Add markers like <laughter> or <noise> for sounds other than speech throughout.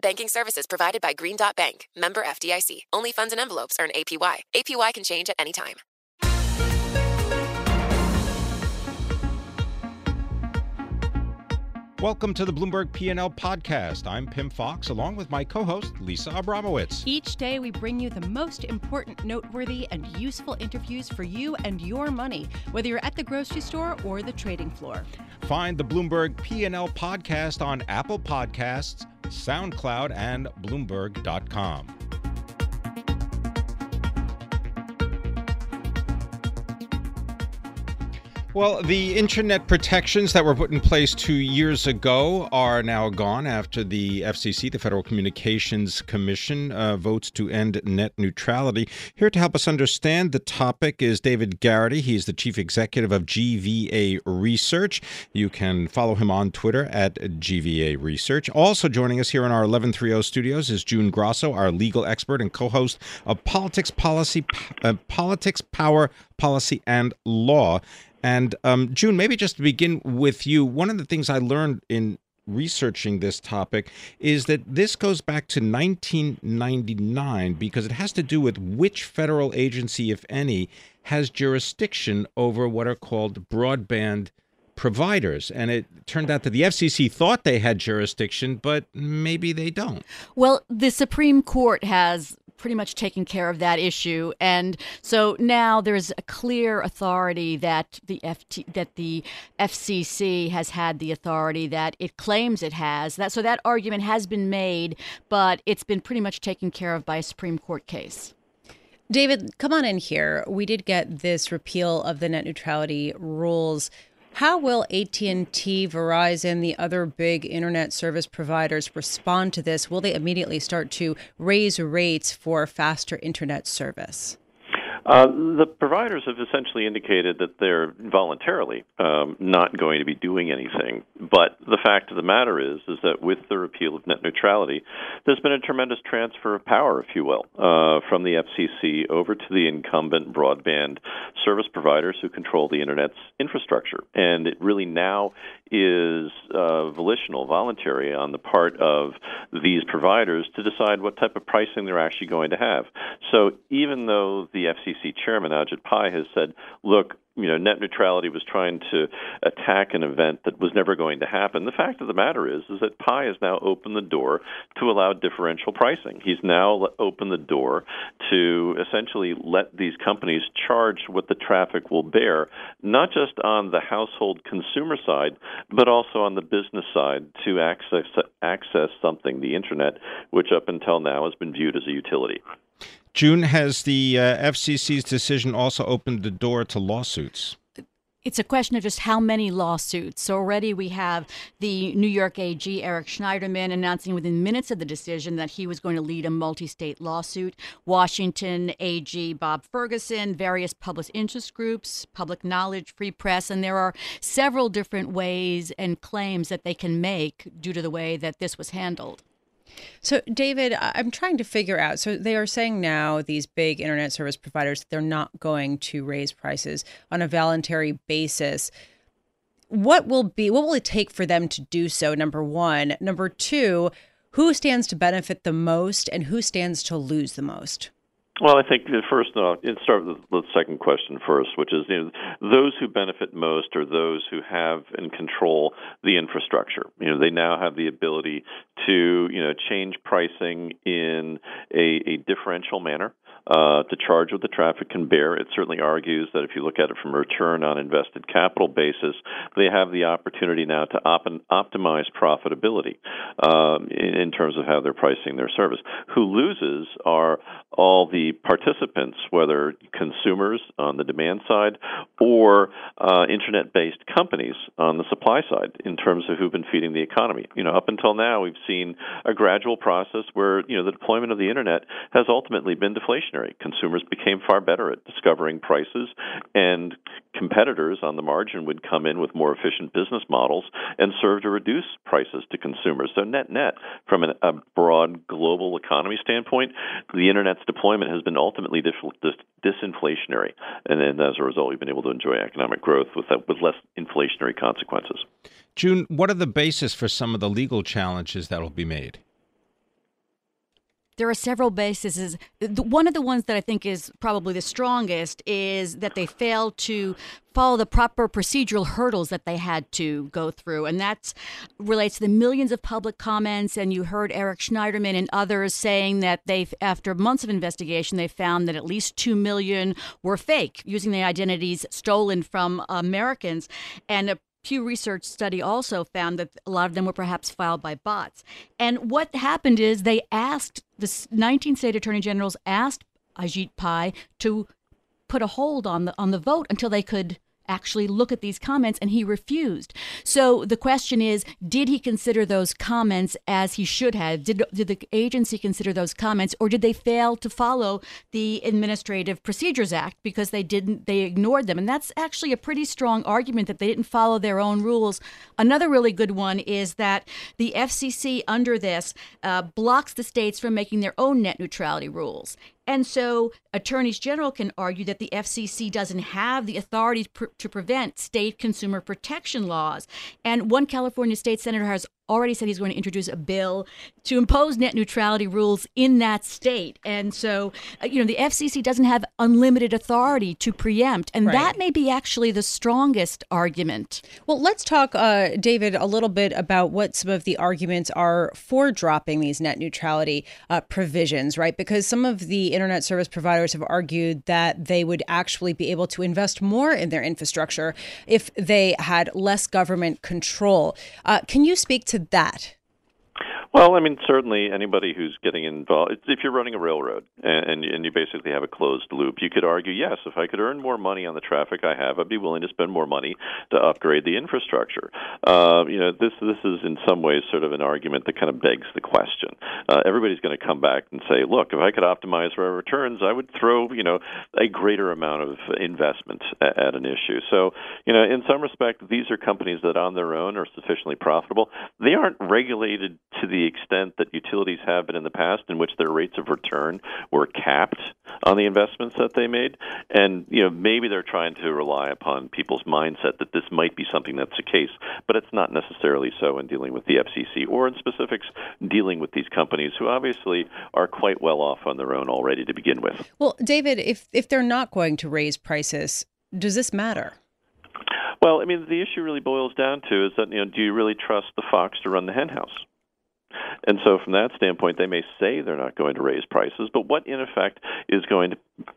Banking services provided by Green Dot Bank, member FDIC. Only funds and envelopes earn APY. APY can change at any time. Welcome to the Bloomberg P&L podcast. I'm Pim Fox along with my co-host Lisa Abramowitz. Each day we bring you the most important, noteworthy and useful interviews for you and your money, whether you're at the grocery store or the trading floor. Find the Bloomberg P&L podcast on Apple Podcasts, SoundCloud and bloomberg.com. Well, the internet protections that were put in place two years ago are now gone after the FCC, the Federal Communications Commission, uh, votes to end net neutrality. Here to help us understand the topic is David Garrity. He is the chief executive of GVA Research. You can follow him on Twitter at GVA Research. Also joining us here in our 1130 studios is June Grasso, our legal expert and co-host of Politics Policy, uh, Politics, Power, Policy, and Law. And um, June, maybe just to begin with you, one of the things I learned in researching this topic is that this goes back to 1999 because it has to do with which federal agency, if any, has jurisdiction over what are called broadband providers. And it turned out that the FCC thought they had jurisdiction, but maybe they don't. Well, the Supreme Court has pretty much taken care of that issue, and so now there's a clear authority that the FT, that the FCC has had the authority that it claims it has. That so that argument has been made, but it's been pretty much taken care of by a Supreme Court case. David, come on in here. We did get this repeal of the net neutrality rules how will AT&T, Verizon, the other big internet service providers respond to this? Will they immediately start to raise rates for faster internet service? Uh, the providers have essentially indicated that they're voluntarily um, not going to be doing anything. But the fact of the matter is, is that with the repeal of net neutrality, there's been a tremendous transfer of power, if you will, uh, from the FCC over to the incumbent broadband service providers who control the internet's infrastructure. And it really now is uh, volitional, voluntary on the part of these providers to decide what type of pricing they're actually going to have. So even though the FCC chairman, Ajit Pai, has said, look, you know, net neutrality was trying to attack an event that was never going to happen. The fact of the matter is, is that Pai has now opened the door to allow differential pricing. He's now opened the door to essentially let these companies charge what the traffic will bear, not just on the household consumer side, but also on the business side to access access something, the internet, which up until now has been viewed as a utility. June, has the uh, FCC's decision also opened the door to lawsuits? It's a question of just how many lawsuits. So already we have the New York AG, Eric Schneiderman, announcing within minutes of the decision that he was going to lead a multi state lawsuit. Washington AG, Bob Ferguson, various public interest groups, public knowledge, free press, and there are several different ways and claims that they can make due to the way that this was handled. So, David, I'm trying to figure out. So, they are saying now these big internet service providers they're not going to raise prices on a voluntary basis. What will be what will it take for them to do so? Number one, number two, who stands to benefit the most, and who stands to lose the most? Well, I think first, uh, let's start with the second question first, which is you know, those who benefit most are those who have and control the infrastructure. You know, they now have the ability to you know change pricing in a, a differential manner uh, to charge what the traffic can bear. It certainly argues that if you look at it from a return on invested capital basis, they have the opportunity now to op- optimize profitability um, in, terms of how they're pricing their service. Who loses are all the participants, whether consumers on the demand side or uh, internet-based companies on the supply side, in terms of who've been feeding the economy. You know, up until now, we've seen a gradual process where you know the deployment of the internet has ultimately been deflationary. Consumers became far better at discovering prices, and competitors on the margin would come in with more efficient business models and serve to reduce prices to consumers. So net net, from an, a broad global economy standpoint, the internet's deployment has been ultimately dis- dis- disinflationary, and then as a result, we've been able to enjoy economic growth with that, with less inflationary consequences. June, what are the basis for some of the legal challenges that will be made? There are several bases. One of the ones that I think is probably the strongest is that they failed to follow the proper procedural hurdles that they had to go through. And that relates to the millions of public comments. And you heard Eric Schneiderman and others saying that they, after months of investigation, they found that at least 2 million were fake, using the identities stolen from Americans. And Pew Research study also found that a lot of them were perhaps filed by bots. And what happened is they asked the 19 state attorney generals asked Ajit Pai to put a hold on the on the vote until they could actually look at these comments, and he refused. So the question is did he consider those comments as he should have? Did, did the agency consider those comments, or did they fail to follow the Administrative Procedures Act because they didn't, they ignored them? And that's actually a pretty strong argument that they didn't follow their own rules. Another really good one is that the FCC, under this, uh, blocks the states from making their own net neutrality rules. And so attorneys general can argue that the FCC doesn't have the authority to prevent state consumer protection laws. And one California state senator has already said he's going to introduce a bill to impose net neutrality rules in that state. And so, uh, you know, the FCC doesn't have unlimited authority to preempt. And right. that may be actually the strongest argument. Well, let's talk, uh, David, a little bit about what some of the arguments are for dropping these net neutrality uh, provisions, right? Because some of the internet service providers have argued that they would actually be able to invest more in their infrastructure if they had less government control. Uh, can you speak to that? Well, I mean, certainly anybody who's getting involved, if you're running a railroad and, and you basically have a closed loop, you could argue, yes, if I could earn more money on the traffic I have, I'd be willing to spend more money to upgrade the infrastructure. Uh, you know, this this is in some ways sort of an argument that kind of begs the question. Uh, everybody's going to come back and say, look, if I could optimize my returns, I would throw, you know, a greater amount of investment at, at an issue. So, you know, in some respect, these are companies that on their own are sufficiently profitable. They aren't regulated to the extent that utilities have been in the past, in which their rates of return were capped on the investments that they made. And you know, maybe they're trying to rely upon people's mindset that this might be something that's the case, but it's not necessarily so in dealing with the FCC or in specifics dealing with these companies who obviously are quite well off on their own already to begin with. Well, David, if if they're not going to raise prices, does this matter? Well, I mean, the issue really boils down to is that you know, do you really trust the fox to run the henhouse? And so, from that standpoint, they may say they're not going to raise prices, but what in effect is going to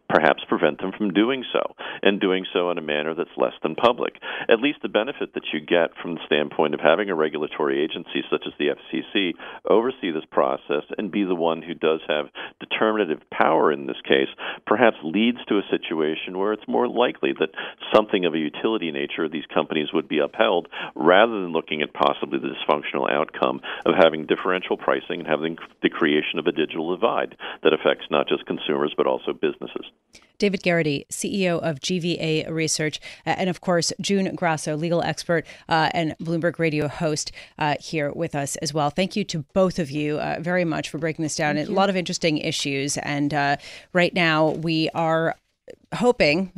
perhaps prevent them from doing so, and doing so in a manner that's less than public? At least the benefit that you get from the standpoint of having a regulatory agency such as the FCC oversee this process and be the one who does have determinative power in this case, perhaps leads to a situation where it's more likely that something of a utility nature of these companies would be upheld rather than looking at possibly the dysfunctional outcome of having differential pricing and having the creation of a digital divide that affects not just consumers but also businesses. David Garrity, CEO of GVA Research, and of course, June Grasso, legal expert uh, and Bloomberg Radio host, uh, here with us as well. Thank you to both of you uh, very much for breaking this down. A lot of interesting issues. And uh, right now, we are hoping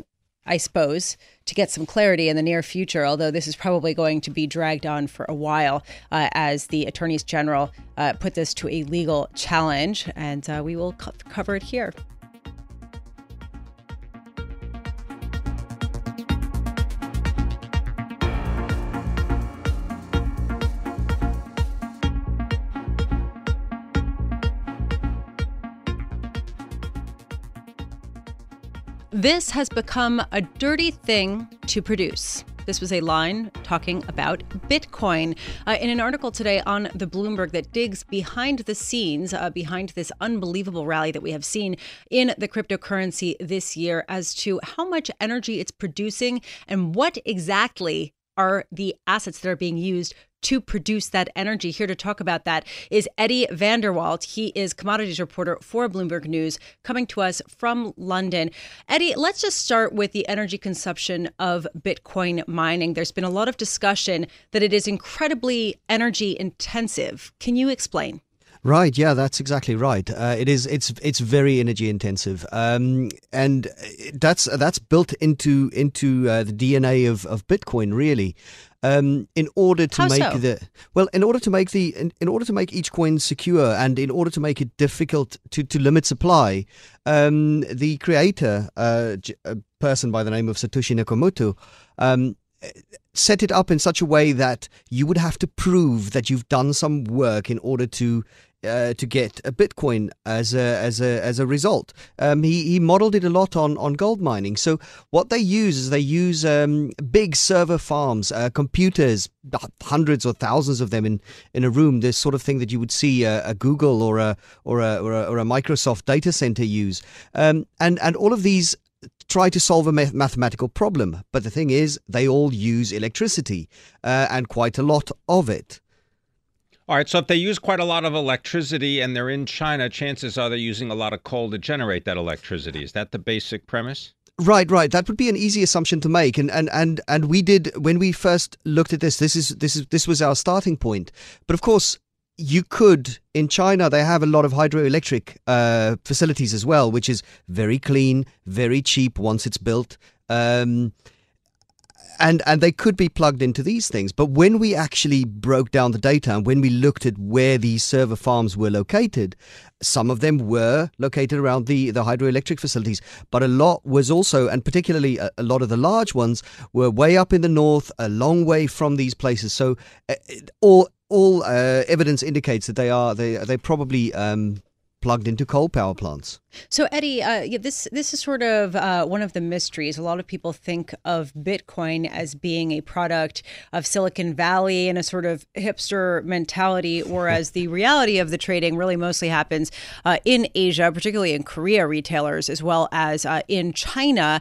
I suppose, to get some clarity in the near future, although this is probably going to be dragged on for a while uh, as the attorneys general uh, put this to a legal challenge. And uh, we will co- cover it here. This has become a dirty thing to produce. This was a line talking about Bitcoin uh, in an article today on the Bloomberg that digs behind the scenes, uh, behind this unbelievable rally that we have seen in the cryptocurrency this year, as to how much energy it's producing and what exactly are the assets that are being used to produce that energy. Here to talk about that is Eddie van der Walt. He is commodities reporter for Bloomberg News, coming to us from London. Eddie, let's just start with the energy consumption of Bitcoin mining. There's been a lot of discussion that it is incredibly energy intensive. Can you explain? Right, yeah, that's exactly right. Uh, it is. It's it's very energy intensive, um, and that's that's built into into uh, the DNA of, of Bitcoin. Really, um, in order to How make so? the well, in order to make the in, in order to make each coin secure, and in order to make it difficult to to limit supply, um, the creator, uh, a person by the name of Satoshi Nakamoto. Um, set it up in such a way that you would have to prove that you've done some work in order to uh, to get a Bitcoin as a as a as a result. Um, he he modeled it a lot on on gold mining. So what they use is they use um, big server farms, uh, computers, hundreds or thousands of them in in a room. This sort of thing that you would see a, a Google or a or a, or a or a Microsoft data center use. Um, and and all of these try to solve a mathematical problem. But the thing is, they all use electricity uh, and quite a lot of it. All right, so if they use quite a lot of electricity and they're in China, chances are they're using a lot of coal to generate that electricity. Is that the basic premise? Right, right. That would be an easy assumption to make, and and and and we did when we first looked at this. This is this is this was our starting point. But of course, you could in China. They have a lot of hydroelectric uh, facilities as well, which is very clean, very cheap once it's built. Um, and and they could be plugged into these things. But when we actually broke down the data and when we looked at where these server farms were located, some of them were located around the, the hydroelectric facilities, but a lot was also, and particularly a, a lot of the large ones, were way up in the north, a long way from these places. So uh, all all uh, evidence indicates that they are they they probably um, plugged into coal power plants. So, Eddie, uh, yeah, this this is sort of uh, one of the mysteries. A lot of people think of Bitcoin as being a product of Silicon Valley and a sort of hipster mentality, whereas the reality of the trading really mostly happens uh, in Asia, particularly in Korea retailers, as well as uh, in China.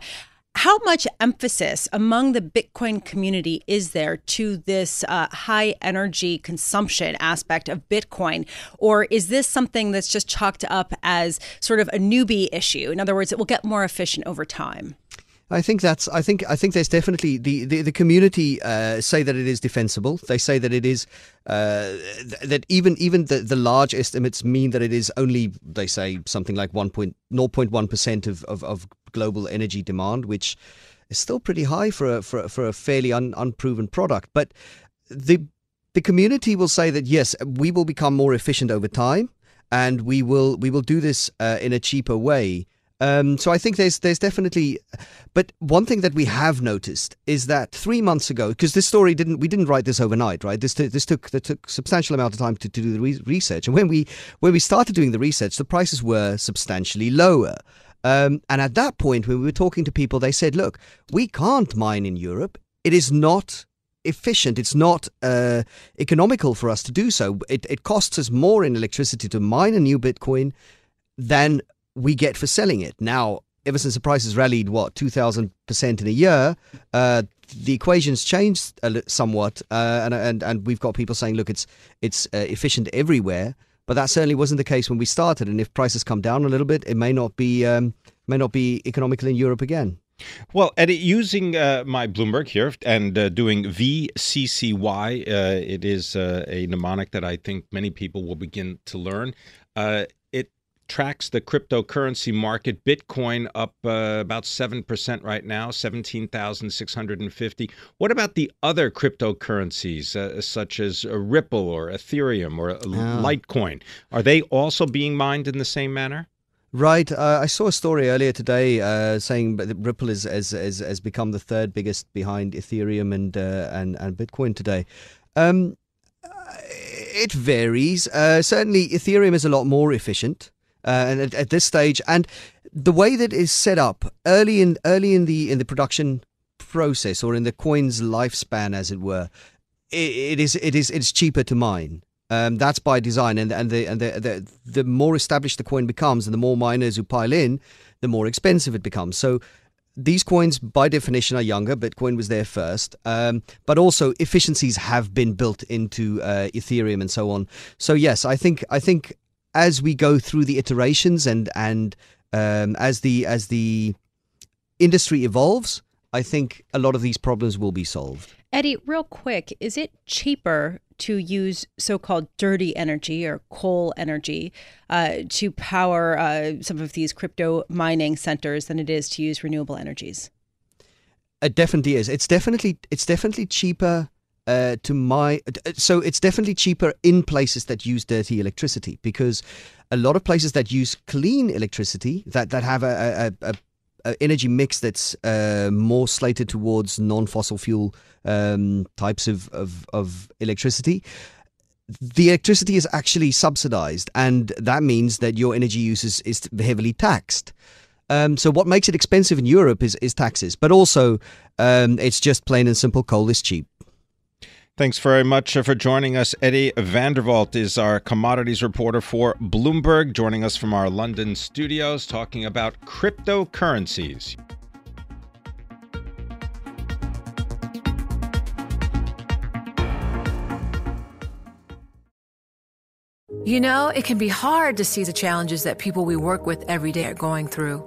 How much emphasis among the Bitcoin community is there to this uh, high energy consumption aspect of Bitcoin? Or is this something that's just chalked up as sort of a newbie issue? In other words, it will get more efficient over time. I think that's. I think. I think there's definitely the the, the community uh, say that it is defensible. They say that it is uh, th- that even even the, the large estimates mean that it is only they say something like 1.0.1 percent of, of of global energy demand, which is still pretty high for a, for a, for a fairly un, unproven product. But the the community will say that yes, we will become more efficient over time, and we will we will do this uh, in a cheaper way. Um, so I think there's there's definitely, but one thing that we have noticed is that three months ago, because this story didn't we didn't write this overnight, right? This t- this took that took substantial amount of time to, to do the re- research, and when we when we started doing the research, the prices were substantially lower. Um, and at that point, when we were talking to people, they said, "Look, we can't mine in Europe. It is not." efficient it's not uh, economical for us to do so it, it costs us more in electricity to mine a new bitcoin than we get for selling it. Now, ever since the prices rallied, what, 2,000% in a year, uh, the equations changed somewhat. Uh, and, and, and we've got people saying, look, it's, it's uh, efficient everywhere. But that certainly wasn't the case when we started. And if prices come down a little bit, it may not be, um, may not be economical in Europe again. Well, Eddie, using uh, my Bloomberg here and uh, doing VCCY, uh, it is uh, a mnemonic that I think many people will begin to learn. Uh, tracks the cryptocurrency market. Bitcoin up uh, about 7% right now, 17,650. What about the other cryptocurrencies, uh, such as uh, Ripple or Ethereum or uh, Litecoin? Are they also being mined in the same manner? Right. Uh, I saw a story earlier today uh, saying that Ripple is, has, has, has become the third biggest behind Ethereum and uh, and, and Bitcoin today. Um, it varies. Uh, certainly, Ethereum is a lot more efficient. Uh, at, at this stage. And the way that is set up early in early in the in the production process or in the coin's lifespan, as it were, it, it is it is it's cheaper to mine. Um, that's by design, and and the and the, the the more established the coin becomes, and the more miners who pile in, the more expensive it becomes. So these coins, by definition, are younger. Bitcoin was there first, um, but also efficiencies have been built into uh, Ethereum and so on. So yes, I think I think as we go through the iterations and and um, as the as the industry evolves, I think a lot of these problems will be solved. Eddie, real quick, is it cheaper to use so called dirty energy or coal energy uh, to power uh, some of these crypto mining centers than it is to use renewable energies? It definitely is. It's definitely it's definitely cheaper uh, to my so it's definitely cheaper in places that use dirty electricity because a lot of places that use clean electricity that that have a, a, a energy mix that's uh, more slated towards non-fossil fuel um, types of, of, of electricity the electricity is actually subsidized, and that means that your energy use is, is heavily taxed. Um, so, what makes it expensive in Europe is, is taxes, but also um, it's just plain and simple coal is cheap. Thanks very much uh, for joining us. Eddie van der Walt is our commodities reporter for Bloomberg, joining us from our London studios, talking about cryptocurrencies. You know, it can be hard to see the challenges that people we work with every day are going through.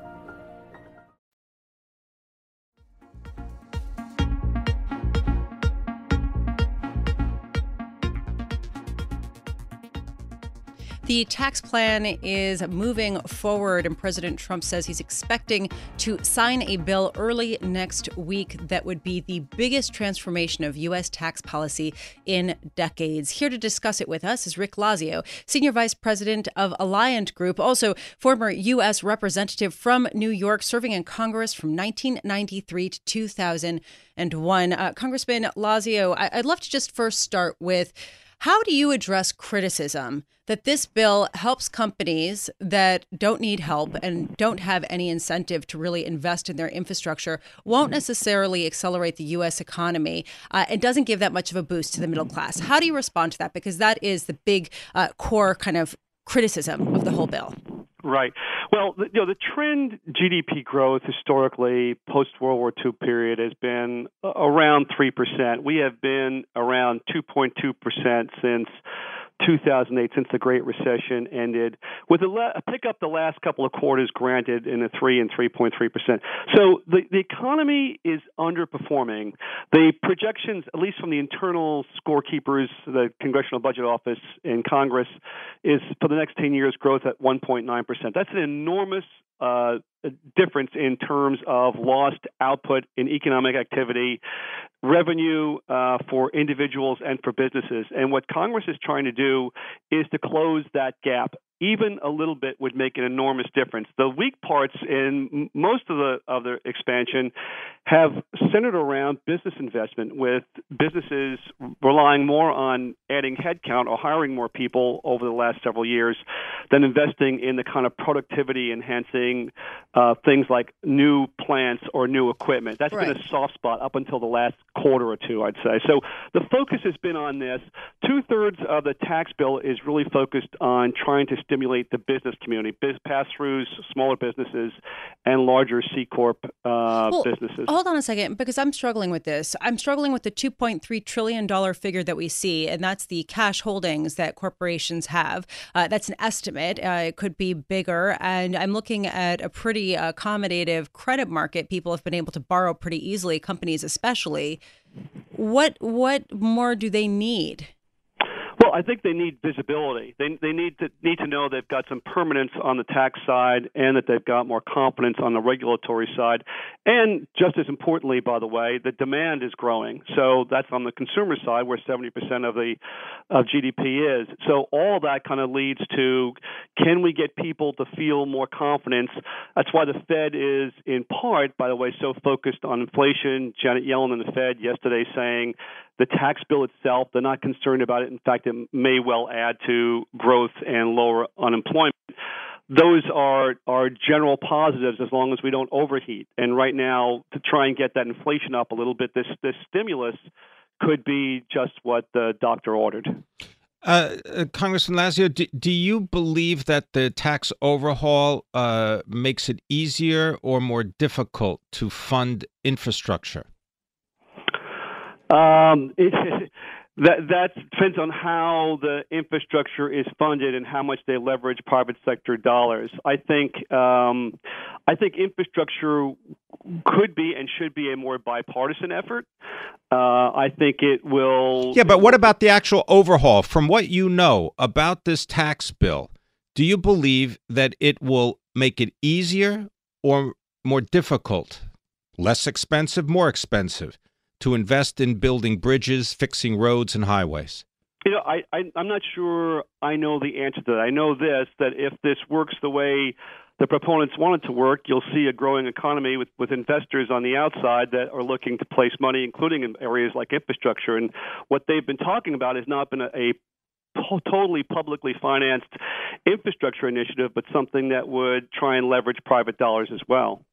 The tax plan is moving forward, and President Trump says he's expecting to sign a bill early next week that would be the biggest transformation of U.S. tax policy in decades. Here to discuss it with us is Rick Lazio, Senior Vice President of Alliant Group, also former U.S. Representative from New York, serving in Congress from 1993 to 2001. Uh, Congressman Lazio, I- I'd love to just first start with how do you address criticism that this bill helps companies that don't need help and don't have any incentive to really invest in their infrastructure, won't necessarily accelerate the U.S. economy, uh, and doesn't give that much of a boost to the middle class? How do you respond to that? Because that is the big uh, core kind of criticism of the whole bill. Right. Well, you know, the trend GDP growth historically post World War II period has been around 3%. We have been around 2.2% since 2008 since the Great Recession ended, with a, le- a pickup the last couple of quarters, granted in a three and 3.3 percent. So the the economy is underperforming. The projections, at least from the internal scorekeepers, the Congressional Budget Office in Congress, is for the next 10 years growth at 1.9 percent. That's an enormous uh, difference in terms of lost output in economic activity, revenue uh, for individuals and for businesses. And what Congress is trying to do is to close that gap even a little bit would make an enormous difference. The weak parts in most of the of the expansion have centered around business investment, with businesses relying more on adding headcount or hiring more people over the last several years than investing in the kind of productivity enhancing uh, things like new plants or new equipment. That's right. been a soft spot up until the last quarter or two, I'd say. So the focus has been on this. Two thirds of the tax bill is really focused on trying to stimulate the business community, biz pass throughs, smaller businesses, and larger C Corp uh, well, businesses. Hold on a second, because I'm struggling with this. I'm struggling with the $2.3 trillion figure that we see, and that's the cash holdings that corporations have. Uh, that's an estimate. Uh, it could be bigger. And I'm looking at a pretty accommodative credit market. People have been able to borrow pretty easily, companies especially. What what more do they need? I think they need visibility. They they need to need to know they've got some permanence on the tax side and that they've got more confidence on the regulatory side. And just as importantly, by the way, the demand is growing. So that's on the consumer side where 70% of the of GDP is. So all that kind of leads to can we get people to feel more confidence? That's why the Fed is in part, by the way, so focused on inflation. Janet Yellen and the Fed yesterday saying the tax bill itself, they're not concerned about it. In fact, it may well add to growth and lower unemployment. Those are are general positives as long as we don't overheat. And right now, to try and get that inflation up a little bit, this this stimulus could be just what the doctor ordered. Uh, uh, Congressman Lazio, do, do, you believe that the tax overhaul uh, makes it easier or more difficult to fund infrastructure? Um, it, <laughs> that that depends on how the infrastructure is funded and how much they leverage private sector dollars. I think um, I think infrastructure could be and should be a more bipartisan effort. Uh, I think it will. Yeah, but what about the actual overhaul? From what you know about this tax bill, do you believe that it will make it easier or more difficult, less expensive, more expensive? To invest in building bridges, fixing roads and highways? You know, I, I I'm not sure I know the answer to that. I know this that if this works the way the proponents want it to work, you'll see a growing economy with, with investors on the outside that are looking to place money, including in areas like infrastructure. And what they've been talking about has not been a, a totally publicly financed infrastructure initiative, but something that would try and leverage private dollars as well.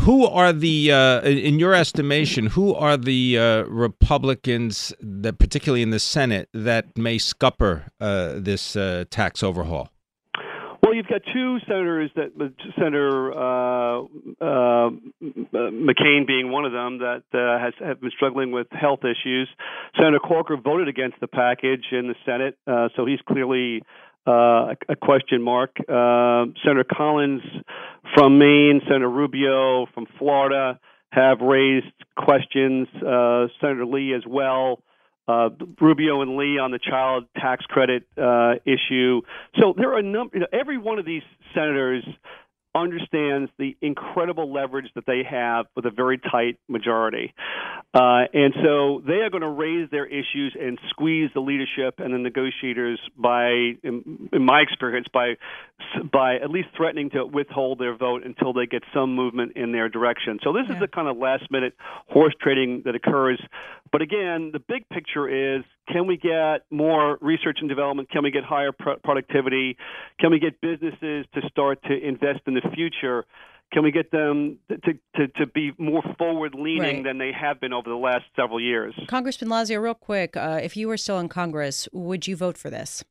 Who are the, uh, in your estimation, who are the uh, Republicans that, particularly in the Senate, that may scupper uh, this uh, tax overhaul? Well, you've got two senators that Senator uh, uh, McCain being one of them that has have been struggling with health issues. Senator Corker voted against the package in the Senate, so he's clearly uh, a question mark. Uh, Senator Collins from Maine, Senator Rubio from Florida have raised questions. Uh, Senator Lee as well. Uh, Rubio and Lee on the child tax credit uh, issue. So there are a number. You know, every one of these senators understands the incredible leverage that they have with a very tight majority. Uh, and so they are going to raise their issues and squeeze the leadership and the negotiators by, in, in my experience, by by at least threatening to withhold their vote until they get some movement in their direction. So this yeah. is the kind of last minute horse trading that occurs. But again, the big picture is can we get more research and development? Can we get higher productivity? Can we get businesses to start to invest in the future? Can we get them to, to, to be more forward leaning right. than they have been over the last several years? Congressman Lazio, real quick, uh, if you were still in Congress, would you vote for this?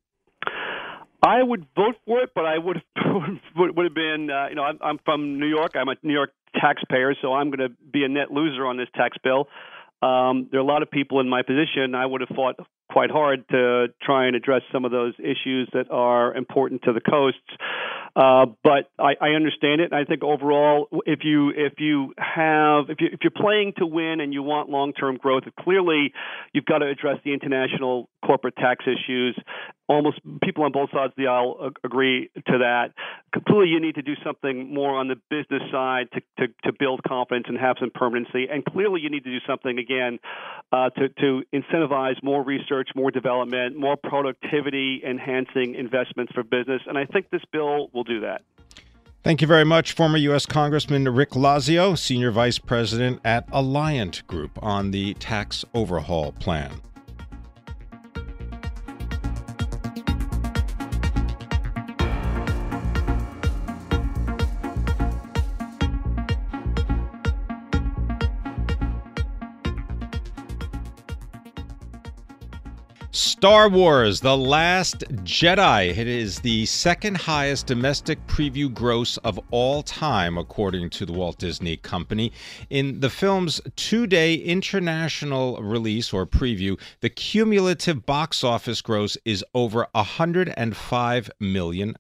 I would vote for it, but I would <laughs> would, would have been, uh, you know, I'm, I'm from New York. I'm a New York taxpayer, so I'm going to be a net loser on this tax bill. Um, there are a lot of people in my position. I would have fought quite hard to try and address some of those issues that are important to the coasts. Uh, but I, I understand it. And I think overall, if you if you have if you if you're playing to win and you want long term growth, clearly you've got to address the international corporate tax issues. Almost people on both sides of the aisle agree to that. Clearly, you need to do something more on the business side to, to, to build confidence and have some permanency. And clearly, you need to do something again uh, to, to incentivize more research, more development, more productivity enhancing investments for business. And I think this bill will do that. Thank you very much, former U.S. Congressman Rick Lazio, Senior Vice President at Alliant Group, on the tax overhaul plan. Star Wars The Last Jedi. It is the second highest domestic preview gross of all time, according to the Walt Disney Company. In the film's two day international release or preview, the cumulative box office gross is over $105 million.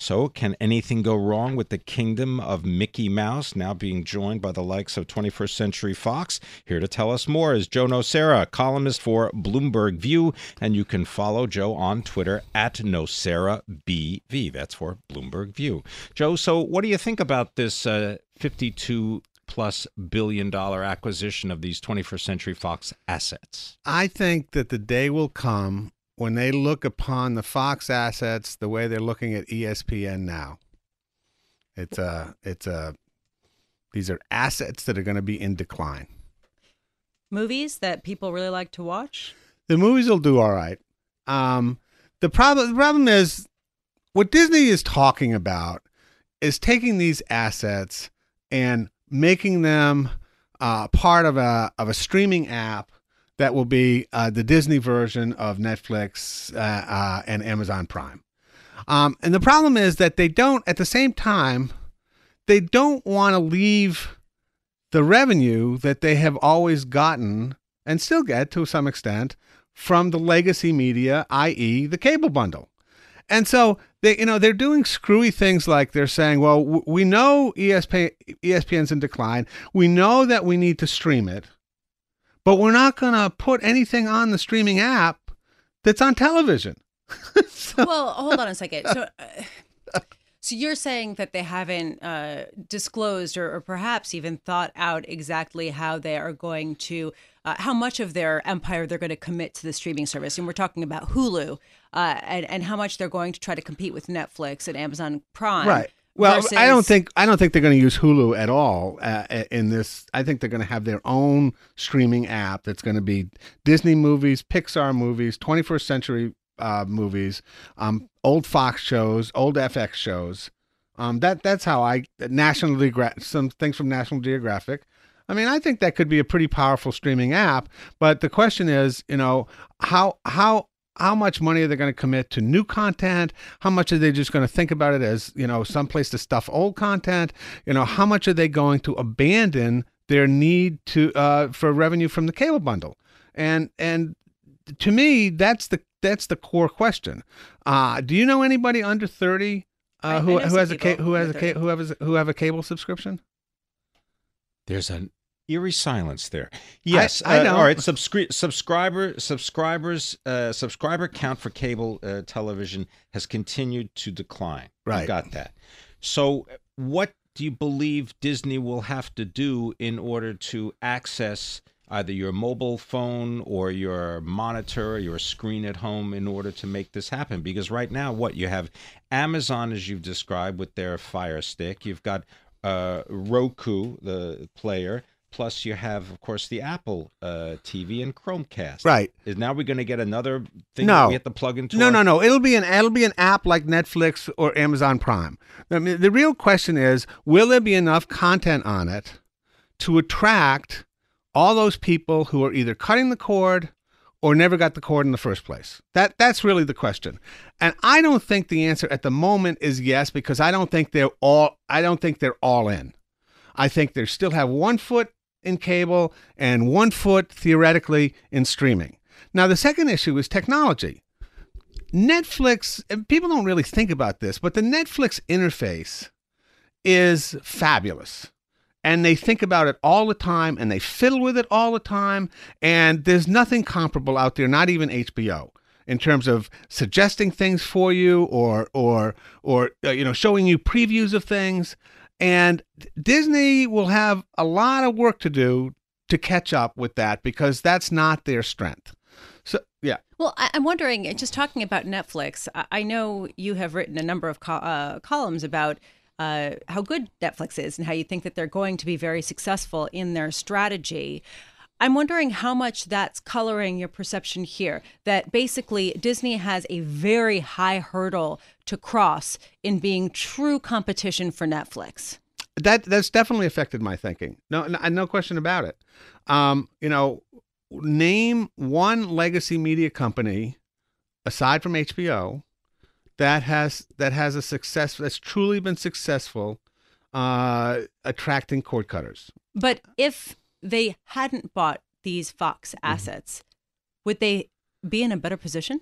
So, can anything go wrong with the kingdom of Mickey Mouse now being joined by the likes of 21st Century Fox? Here to tell us more is Joe Nocera, columnist for Bloomberg View. And you can follow Joe on Twitter at NoceraBV. That's for Bloomberg View. Joe, so what do you think about this uh, 52 plus billion dollar acquisition of these 21st Century Fox assets? I think that the day will come when they look upon the Fox assets the way they're looking at ESPN now. It's a, it's a, these are assets that are going to be in decline. Movies that people really like to watch. The movies will do all right. Um, the problem, the problem is, what Disney is talking about is taking these assets and making them uh, part of a of a streaming app that will be uh, the Disney version of Netflix uh, uh, and Amazon Prime. Um, and the problem is that they don't, at the same time, they don't want to leave the revenue that they have always gotten and still get to some extent from the legacy media, i.e., the cable bundle. And so they, you know, they're doing screwy things like they're saying, well, we know ESP, ESPN's in decline. We know that we need to stream it, but we're not going to put anything on the streaming app that's on television. <laughs> so, well, hold on a second. So, uh, so you're saying that they haven't uh, disclosed or, or, perhaps even thought out exactly how they are going to, uh, how much of their empire they're going to commit to the streaming service. And we're talking about Hulu uh, and, and how much they're going to try to compete with Netflix and Amazon Prime. Right. Well, versus... I don't think I don't think they're going to use Hulu at all uh, in this. I think they're going to have their own streaming app that's going to be Disney movies, Pixar movies, 21st century uh, movies, um, old Fox shows, old FX shows. Um, that that's how I National Geographic some things from National Geographic. I mean, I think that could be a pretty powerful streaming app. But the question is, you know, how how how much money are they going to commit to new content? How much are they just going to think about it as you know someplace to stuff old content? You know, how much are they going to abandon their need to uh, for revenue from the cable bundle? And and to me, that's the that's the core question. Uh, do you know anybody under thirty uh, who, who has a ca- who has a ca- who has who have a cable subscription? There's an eerie silence there. Yes, I, I uh, know. all right, subscri- subscriber subscribers uh, subscriber count for cable uh, television has continued to decline. Right, got that. So, what do you believe Disney will have to do in order to access either your mobile phone or your monitor or your screen at home in order to make this happen. Because right now, what you have Amazon, as you've described, with their Fire Stick, you've got uh, Roku, the player. Plus, you have, of course, the Apple uh, TV and Chromecast. Right. Is now we're going to get another thing no. we have to plug into? No, our- no, no. It'll be an it'll be an app like Netflix or Amazon Prime. I mean, the real question is, will there be enough content on it to attract all those people who are either cutting the cord or never got the cord in the first place? That that's really the question. And I don't think the answer at the moment is yes because I don't think they're all I don't think they're all in. I think they still have one foot in cable and one foot theoretically in streaming. Now the second issue is technology. Netflix, people don't really think about this, but the Netflix interface is fabulous and they think about it all the time and they fiddle with it all the time and there's nothing comparable out there not even HBO in terms of suggesting things for you or or or uh, you know showing you previews of things and Disney will have a lot of work to do to catch up with that because that's not their strength. So, yeah. Well, I'm wondering, just talking about Netflix, I know you have written a number of co- uh, columns about uh, how good Netflix is and how you think that they're going to be very successful in their strategy. I'm wondering how much that's coloring your perception here. That basically Disney has a very high hurdle to cross in being true competition for Netflix. That that's definitely affected my thinking. No, no, no question about it. Um, you know, name one legacy media company aside from HBO that has that has a success that's truly been successful uh, attracting cord cutters. But if they hadn't bought these Fox mm-hmm. assets, mm-hmm. would they be in a better position?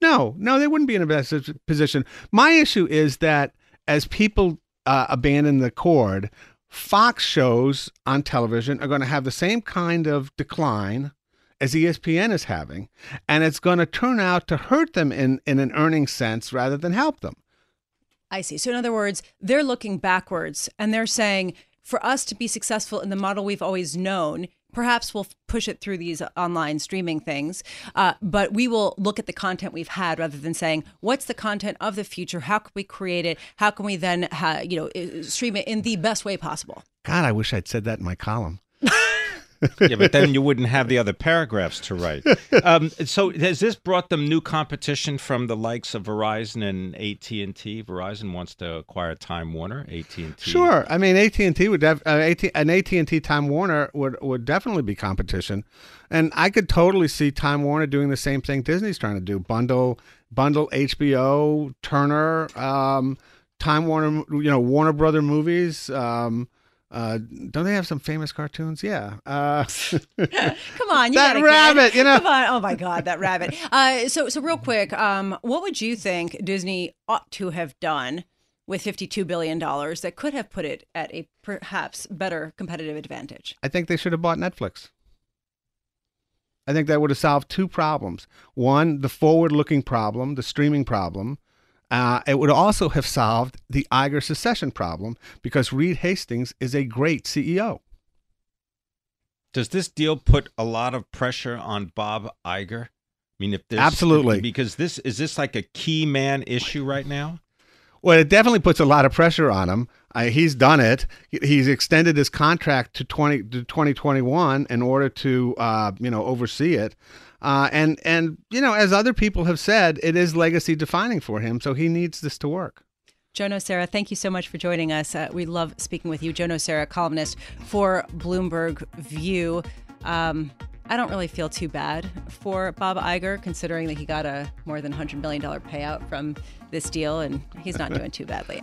No, no, they wouldn't be in a better position. My issue is that as people uh, abandon the cord, Fox shows on television are going to have the same kind of decline as ESPN is having, and it's going to turn out to hurt them in, in an earning sense rather than help them. I see. So, in other words, they're looking backwards and they're saying, for us to be successful in the model we've always known, perhaps we'll push it through these online streaming things, uh, but we will look at the content we've had rather than saying, what's the content of the future? How can we create it? How can we then, ha- you know, stream it in the best way possible? God, I wish I'd said that in my column. <laughs> <laughs> yeah, but then you wouldn't have the other paragraphs to write. Um, so has this brought them new competition from the likes of Verizon and AT and T? Verizon wants to acquire Time Warner. AT and T. Sure, I mean AT and T would def- uh, AT- an AT and T Time Warner would would definitely be competition, and I could totally see Time Warner doing the same thing Disney's trying to do: bundle bundle HBO, Turner, um, Time Warner, you know Warner Brother movies. Um, uh, don't they have some famous cartoons? Yeah. Uh, <laughs> Come on, you that rabbit, kid. you know. Come on. Oh my God, that rabbit. Uh, so, so real quick, um, what would you think Disney ought to have done with fifty-two billion dollars that could have put it at a perhaps better competitive advantage? I think they should have bought Netflix. I think that would have solved two problems. One, the forward-looking problem, the streaming problem. Uh, it would also have solved the Iger secession problem because Reed Hastings is a great CEO. Does this deal put a lot of pressure on Bob Iger? I mean, if there's Absolutely. because this is this like a key man issue right now. Well, it definitely puts a lot of pressure on him. Uh, he's done it. He's extended his contract to twenty to twenty twenty one in order to uh, you know oversee it. Uh, and and you know, as other people have said, it is legacy defining for him. So he needs this to work. Joe Nocera, thank you so much for joining us. Uh, we love speaking with you. Joe Nocera, columnist for Bloomberg View. Um, I don't really feel too bad for Bob Iger, considering that he got a more than $100 million payout from this deal, and he's not <laughs> doing too badly.